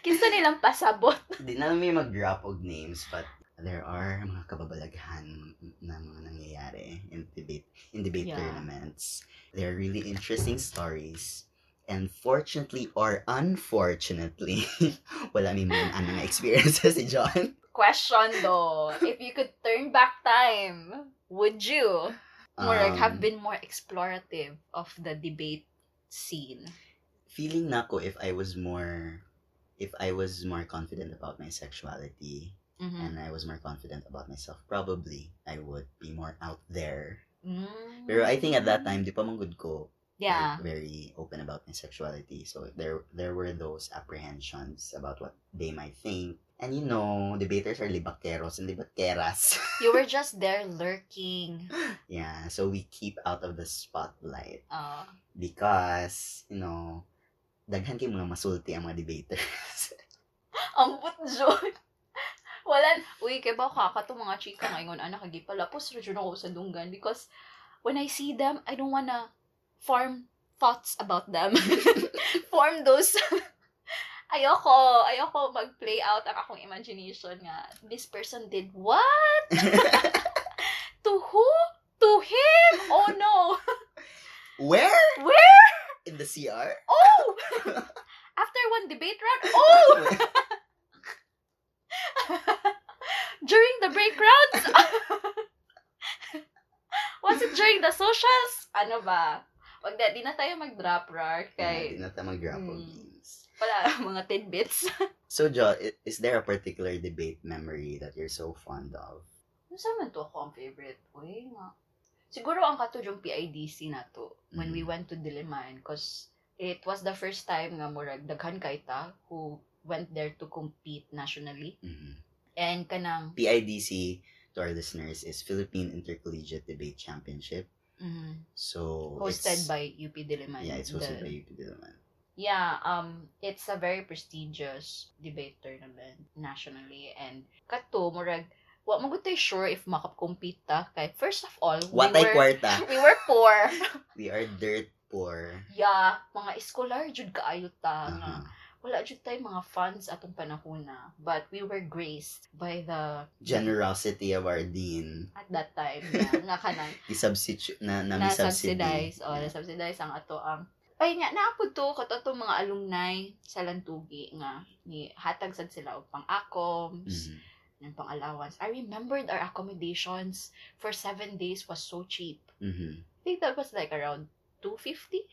Kinsa nilang pasabot. Di na may mag-drop og names, but there are mga kababalaghan na mga nangyayari in debate in debate Yeah. tournaments. There are really interesting stories. And fortunately or unfortunately, wala may mga anong experiences si John. Question though, if you could turn back time, would you more like have Um, been more explorative of the debate scene? feeling na ko if I was more if I was more confident about my sexuality Mhm. and I was more confident about myself, probably I would be more out there. Mm. Pero I think at that time, di pa good ko yeah. like, very open about my sexuality. So there there were those apprehensions about what they might think. And you know, debaters are libakeros and libakeras. You were just there lurking. yeah, so we keep out of the spotlight Uh, because, you know, daghan kay mga masulti ang mga debaters. ang butjod. Wala, uy, kaya ba kaka to mga chika ngayon, anak, kagipalapos rin ako sa dunggan because when I see them, I don't wanna form thoughts about them. form those ayoko, ayoko mag-play out ang akong imagination nga, this person did what? to who? To him? Oh no! Where? Where? In the CR? Oh! After one debate round, oh! during the break rounds? Was it during the socials? Ano ba? Wag na, di na tayo mag-drop rar Yeah, kay di na tayo mag-grab of Hmm. wala mga tidbits. So, Jo, is there a particular debate memory that you're so fond of? Ano sa man to ako ang favorite? Uy, nga. Siguro ang kato yung PIDC na to when we Mhm. went to Diliman because it was the first time nga murag daghan kay ta who went there to compete nationally Mhm. and kanang PIDC, to our listeners, is Philippine Intercollegiate Debate Championship. mm, So, hosted it's, by UP Diliman. Yeah, it's hosted The- by UP Diliman. Yeah, um, it's a very prestigious debate tournament nationally and kato murag wa mo gutay sure if makakompete ta kay first of all we Watay were kwarta. we were poor. We are dirt poor. yeah, mga scholar jud kaayo ta nga. Uh-huh. Wala jud tay mga funds atong panahon na, but we were graced by the Generosity of our dean. at that time yeah, nga kanang I-substitute na, na, na subsidize o na Yeah. subsidize ang ato ang ay nga naapod to kato to mga alumni sa Lantugi nga ni hatag sad sila og pang acoms Mhm. Ng pang allowance I remembered our accommodations for seven days was so cheap. Mhm. I think that was like around 250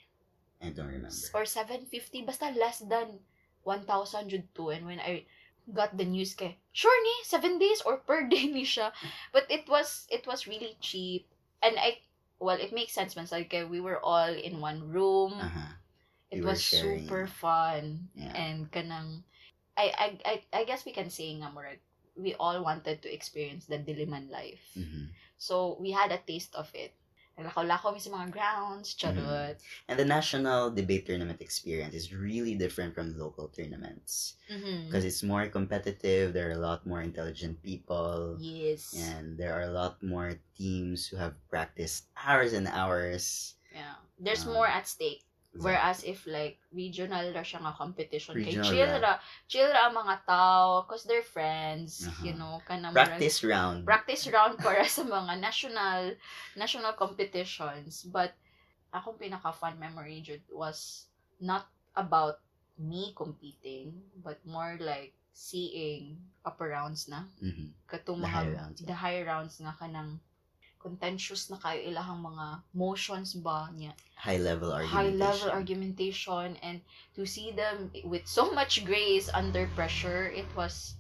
I don't remember. or 750 basta less than 1,000 jud and when I got the news kay sure ni 7 days or per day ni siya. But it was it was really cheap. And I well it makes sense man. Like we were all in one room. Uh-huh. it we was super fun. Yeah. and kanang I, I I I guess we can say nga murag we all wanted to experience the Diliman life Mhm. so we had a taste of it Naglakaw-lakaw mi sa mga grounds, charot. And the national debate tournament experience is really different from local tournaments because it's more competitive. There are a lot more intelligent people, Yes. and there are a lot more teams who have practiced hours and hours. Yeah. There's Um, more at stake. Whereas if like regional ra siya nga competition kay Regional chill ra. chill ra ang mga tao cause they're friends, Uh-huh. you know, kanang practice round. practice round para sa mga national national competitions. But akong pinaka fun memory jud was not about me competing, but more like seeing upper rounds na Mhm. katong The mga rounds, the high rounds nga kanang contentious na kayo ilahang mga motions ba niya High level argumentation. high level argumentation and to see them with so much grace under pressure it was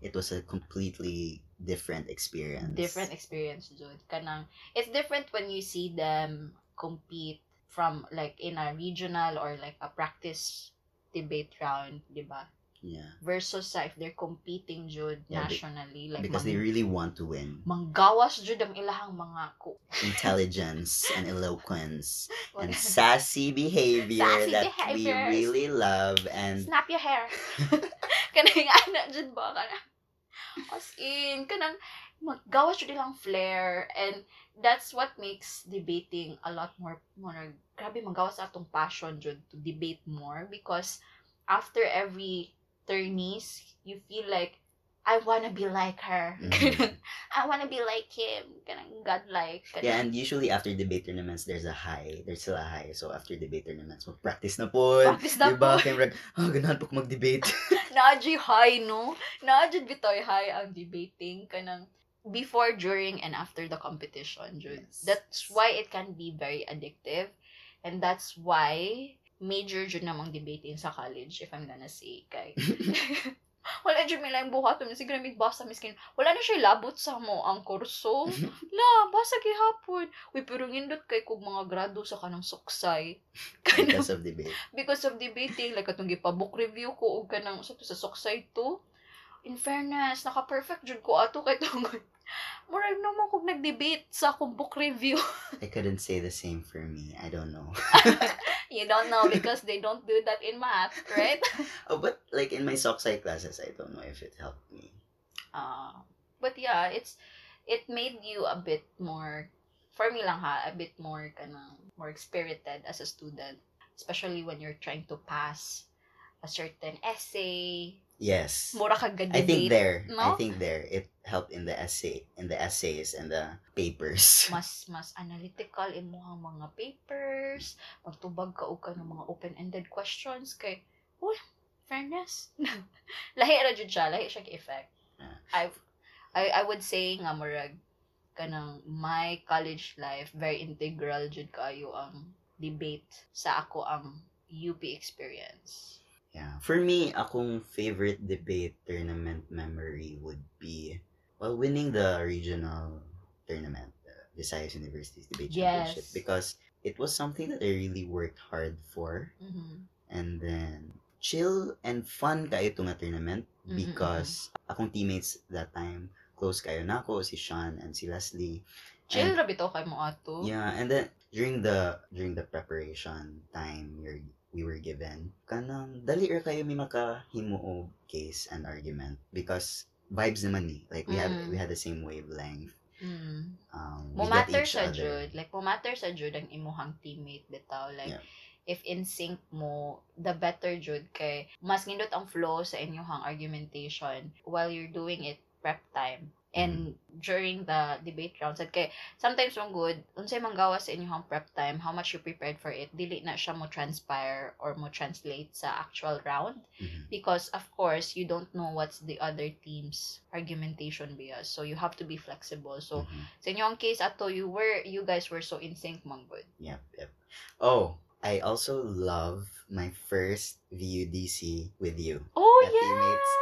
It was a completely different experience. different experience dude kanang it's different when you see them compete from like in a regional or like a practice debate round di ba Yeah, versus sa if they're competing jud Yeah, nationally like because they mang- really want to win. manggawas jud ang ilahang mga ko Intelligence and eloquence and sassy behavior Sassy that we behaviors. really love and snap your hair. kanang ana jud ba kana. As in kanang maggawa jud ilang flair and that's what makes debating a lot more more grabe magawa sa atong passion jud to debate more because after every attorneys, you feel like, I wanna be like her. Mhm. I wanna be like him. Ganang godlike. Ganun. Yeah, and usually after debate tournaments, there's a high. There's still a high. So after debate tournaments, mag-practice na po. Practice na diba? po. Kaya marag, ah, ganahan po mag-debate. Naadji high, no? Naadji bitoy high ang debating kanang before, during, and after the competition, Jud. Yes. That's why it can be very addictive. And that's why major jud namang debating sa college, if I'm gonna say, kay. wala jud may lang buhat mo siguro may basa miskin wala na siya labot sa mo ang kurso la basa gihapon uy pero ngindot kay kog mga grado sa kanang suksay kanang Because of debate. because of debating like atong gipa-book review ko og kanang sa sa Soksay 2 in fairness naka-perfect jud ko ato kay tungod murag naman kog nag-debate sa akong book review I couldn't say the same for me. I don't know. You don't know because they don't do that in math right oh, but like in my socksci classes, I don't know if it helped me. uh, but yeah it's it made you a bit more for me lang ha a bit more kanang more spirited as a student especially when you're trying to pass a certain essay Yes. mura ka debate I think there. I no? think there it helped in the essay, in the essays and the papers. mas mas analytical imuhang mga papers, magtubag ka og ng mga open-ended questions kay well, fairness. lahi ra jud siya, lahi siya effect. Yeah. I I I would say nga murag kanang my college life very integral jud kayo ang debate sa ako ang UP experience. Yeah. For me, akong favorite debate tournament memory would be well winning the regional tournament, the Visayas University's debate Yes. championship because it was something that I really worked hard for Mhm. and then chill and fun kayo itong tournament Mhm, because akong teammates that time close kayo nako si Sean and si Leslie Chill And- ra bitaw kay mo ato. Yeah, and then during the during the preparation time you're, we were given, kanang dali ra kayo may makahimo og case and argument because vibes naman ni. Like we Mm. we had the same wavelength. Mm. Um, mo we get matter each sa other. jud like mo matter sa jud ang imuhang teammate bitaw like Yeah. if in sync mo the better jud kay mas nindot ang flow sa inyong argumentation while you're doing it prep time and during the debate rounds at kay sometimes mong good unsay manggawa sa inyong prep time how much you prepared for it dili na siya mo transpire or mo translate sa actual round. Mhm. because of course you don't know what's the other team's argumentation bias so you have to be flexible. So Mhm. sa inyong case ato you were you guys were so in sync man good. Yep, yep. Oh, I also love my first VUDC with you. Oh At teammates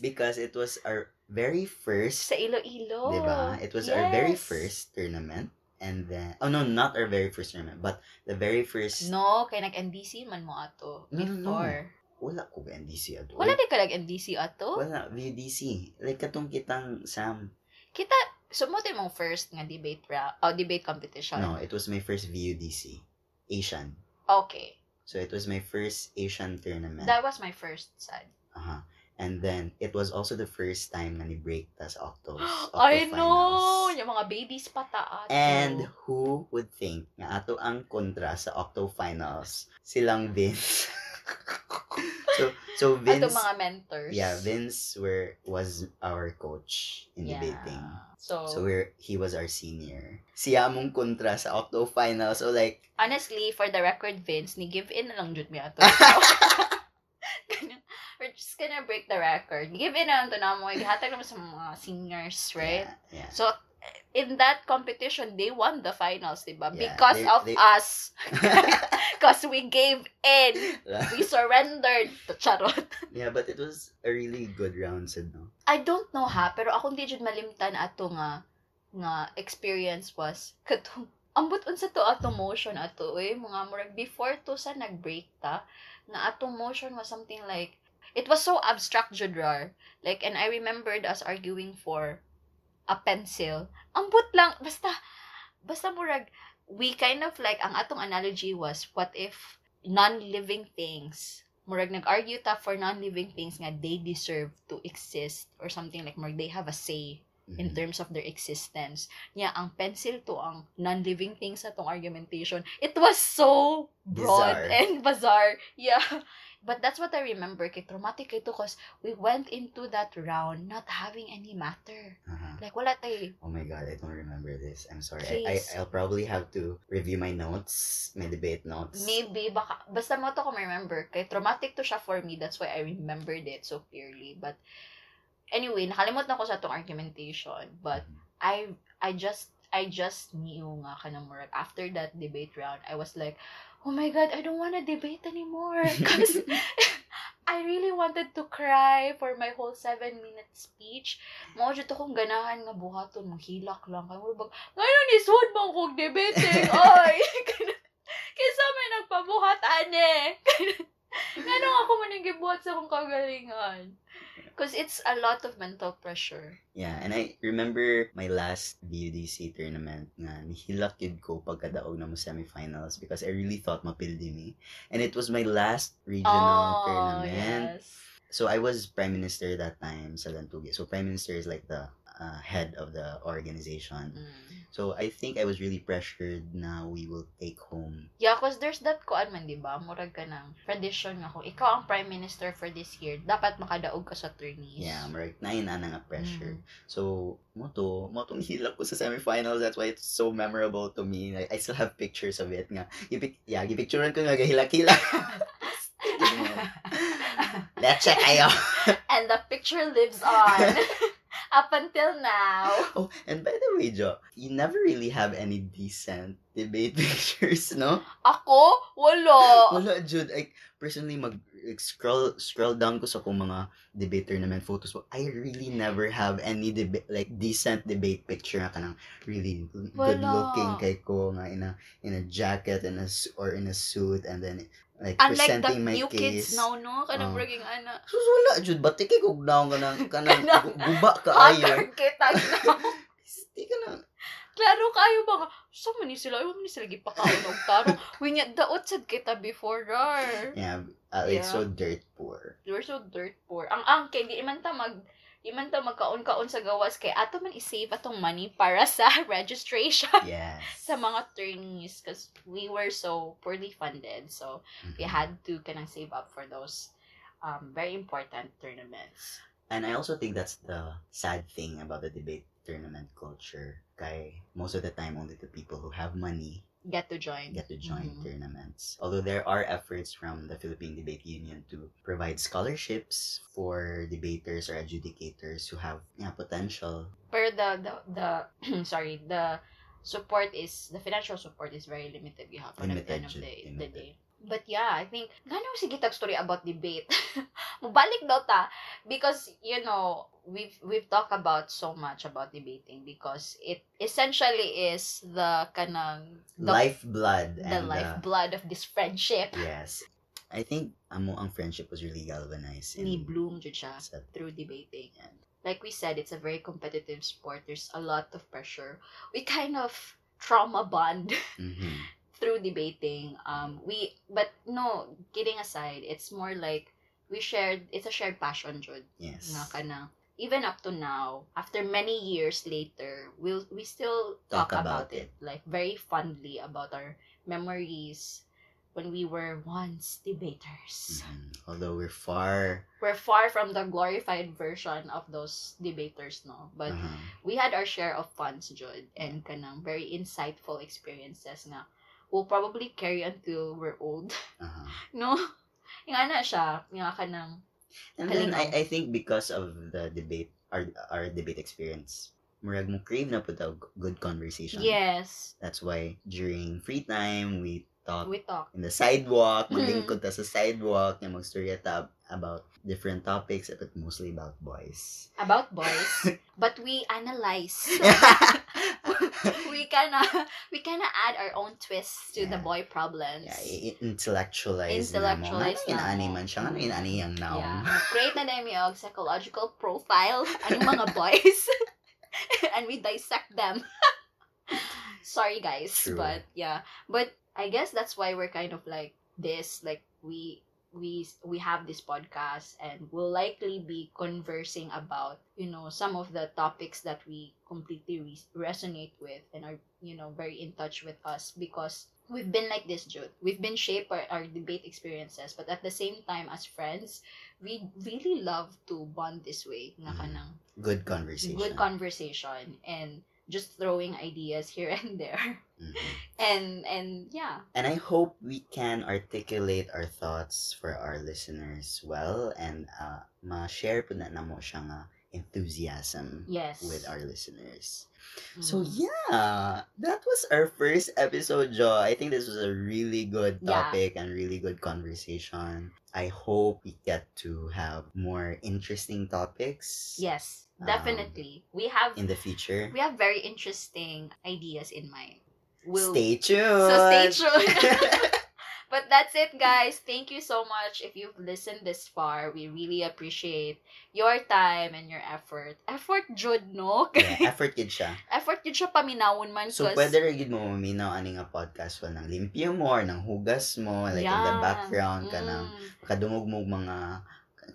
because it was our very first sa Iloilo Diba? It was our very Yes. first tournament. And then, oh no, not our very first tournament, but the very first, no kay nag NDC man mo ato No, no, no. before wala ko ba NDC ato? wala di ka nag NDC ato Wala, VDC. Like, katong kitang Sam. kita sumutin mong first nga debate ra oh, debate competition No, it was my first VUDC. Asian. okay So, it was my first Asian tournament. that was my first side uh And then, it was also the first time na ni-break ta sa Octos. Octo I know finals. yung mga babies pa ta ato And who would think nga ato ang kontra sa Octo Finals? Silang Vince. so, so Vince... ato mga mentors Yeah, Vince were was our coach in Yeah. debating. so, So we're he was our senior. Siya mong kontra sa octo final. So like honestly, for the record, Vince, ni give in na lang jud mi ato. Just gonna break the record. Give in na lang to na mo. Ihatag naman sa mga singers, right? Yeah. yeah. So, in that competition, they won the finals, diba? Yeah, Because they- of they- us. Because we gave in. We surrendered. Charot. yeah, but it was a really good round, said no. I don't know ha, pero ako hindi jud malimtan ato nga nga experience was katong ambot unsa to ato motion ato eh mga murag before to sa nag-break ta nga ato motion was something like it was so abstract jud rar like and I remembered us arguing for a pencil ambot lang basta basta murag we kind of like ang atong analogy was what if non-living things murag nag-argue ta for non-living things nga they deserve to exist or something like murag they have a say in Mhm. terms of their existence. Nya ang pencil to ang non-living things sa tong argumentation. It was so broad Bizarre. and bizarre. Yeah. But that's what I remember. Kay traumatic ito because we went into that round not having any matter. Uh-huh. Like, wala tayo. Oh my god, I don't remember this. I'm sorry. I, I. I'll probably have to review my notes, my debate notes. Maybe, baka, basta mo to ko remember. Kay traumatic to siya for me. That's why I remembered it so clearly. But, anyway, nakalimot na ko sa tong argumentation. But, I, I just, I just knew nga ka murag. After that debate round, I was like, oh my God, I don't want to debate anymore. Because, I really wanted to cry for my whole seven minute speech. Mao jud akong ganahan nga buhaton, manghilak lang kay murag ngayon isud man kog debate. Oy. Kaysa may nagpabuhat ane. Ngano ako man gibuhat sa akong kagalingan. Because it's a lot of mental pressure. Yeah, and I remember my last VUDC tournament nga nihilak yun ko pagkadaog na mo semifinals because I really thought mapildi me. And it was my last regional tournament. Oh, yes. So I was prime minister that time sa Lantugi. So prime minister is like the uh, head of the organization. Mm. So I think I was really pressured na we will take home. Yeah, cause there's that kuan man, di ba? Murag ka ng tradition nga kung ikaw ang prime minister for this year, dapat makadaog ka sa tourneys. Yeah, marag na ina na nga pressure. Mm. So, mo to, mo tong hilak ko sa semifinals. That's why it's so memorable to me. Like, I still have pictures of it nga. Ipic, yeah, gipicturean ko nga gahilak-hilak. Leche kayo. And the picture lives on. Up until now. Oh, and by the way, Jo, you never really have any decent debate pictures, no? Ako? Wala. Wala, Jude. I personally mag like, scroll scroll down ko sa kung mga debate tournament photos mo. I really never have any debate like decent debate picture na kanang really good looking kay ko nga in a in a jacket and a or in a suit and then like Unlike the presenting my new case. kids now, no? Kanang Oh. braging ana. Sus wala Jude, ba't ikay kog down ka nang kanang Kanang- gu- guba ka ayo. kita now. Di ka na. Klaro kayo ba nga? Sa man ni sila? Ayaw man ni sila gipakaon og tarong. Winya, daot sad kita before dar. Yeah, uh, like Yeah. so dirt poor. We're so dirt poor. Ang ang kay di man ta mag di man ta magkaon-kaon sa gawas kay ato man i-save atong money para sa registration Yes. sa mga trainees because we were so poorly funded. So, we Mhm. had to kanang save up for those um, very important tournaments. And I also think that's the sad thing about the debate tournament culture. Kay most of the time, only the people who have money Get to join. get to join Mhm. tournaments. Although there are efforts from the Philippine Debate Union to provide scholarships for debaters or adjudicators who have yeah, potential. Pero the, the, the sorry, the support is, the financial support is very limited gihapon at the end of Limited, the, Jud, the limited. day. But yeah, I think, gano'n sige tag story about debate. Mubalik daw ta. Because, you know, we've, we've talked about so much about debating because it essentially is the kanang, the, Lifeblood the and uh, lifeblood of this friendship. yes. I think amo ang friendship was really galvanized Ni bloom jud siya sa through debating. And like we said, it's a very competitive sport. There's a lot of pressure. We kind of trauma bond Mhm. Through debating. Um, we, but no, kidding aside, it's more like we shared, it's a shared passion, Jud. Yes. Na. Even up to now, after many years later, we'll, we still Talk talk, about about, it. Like, very fondly about our memories when we were once debaters. Mhm. Although we're far We're far from the glorified version of those debaters, no? But uh-huh. we had our share of funs, Jud, and kanang very insightful experiences nga we'll probably carry until we're old. Uh-huh. No? Yung ana siya, yung kanang And then. I, I think because of the debate, our our debate experience, murag mo crave na po daw good conversation. Yes, That's why during free time, we talk we talk. in the sidewalk, Mm. maglingkod ta sa sidewalk, na magstorya ta about different topics, but mostly about boys. About boys, but we analyze. we kinda we kinda add our own twists to the boy problems. yeah, i- intellectualize, Intellectualize na mo. Inani mo. man siya, nga inani ang naong. Yeah. Create na namin yung psychological profile ang mga boys. and we dissect them. Sorry guys, True. but yeah. But I guess that's why we're kind of like this like we we we have this podcast and we'll likely be conversing about you know some of the topics that we completely re- resonate with and are you know very in touch with us because we've been like this, Jude. We've been shaped by our debate experiences, but at the same time, as friends, we really love to bond this way. Mhm. kanang Good conversation. good conversation and just throwing ideas here and there. Mhm. And and yeah. And I hope we can articulate our thoughts for our listeners well and uh, ma-share po na namo siya nga enthusiasm Yes. with our listeners. So Mhm. yeah, that was our first episode, joe I think this was a really good Yeah. topic and really good conversation. I hope we get to have more interesting topics Yes, Um, definitely. we have in the future. we have very interesting ideas in mind. We'll, Stay tuned. So stay tuned. But that's it, guys. Thank you so much if you've listened this far. We really appreciate your time and your effort. Effort, Jud, no? yeah, effort gid siya. effort yun siya paminawon man. So, 'cause- pwede rin gid mo maminaw ani nga podcast well nang limpyo mo or nang hugas mo like in the Yeah. background ka nang Mm. makadungog mo mga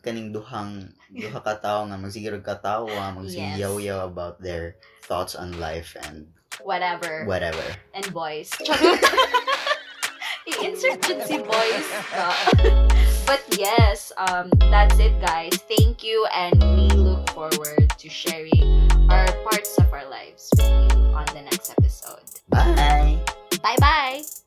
kaning duhang duha ka tawo nga magsiguro ka tawa magsiyaw-yaw about their thoughts on life and Whatever. whatever. And boys. I-insert si boys. ka. But yes, um, that's it, guys. Thank you, and we look forward to sharing our parts of our lives with you on the next episode. Bye. Bye bye.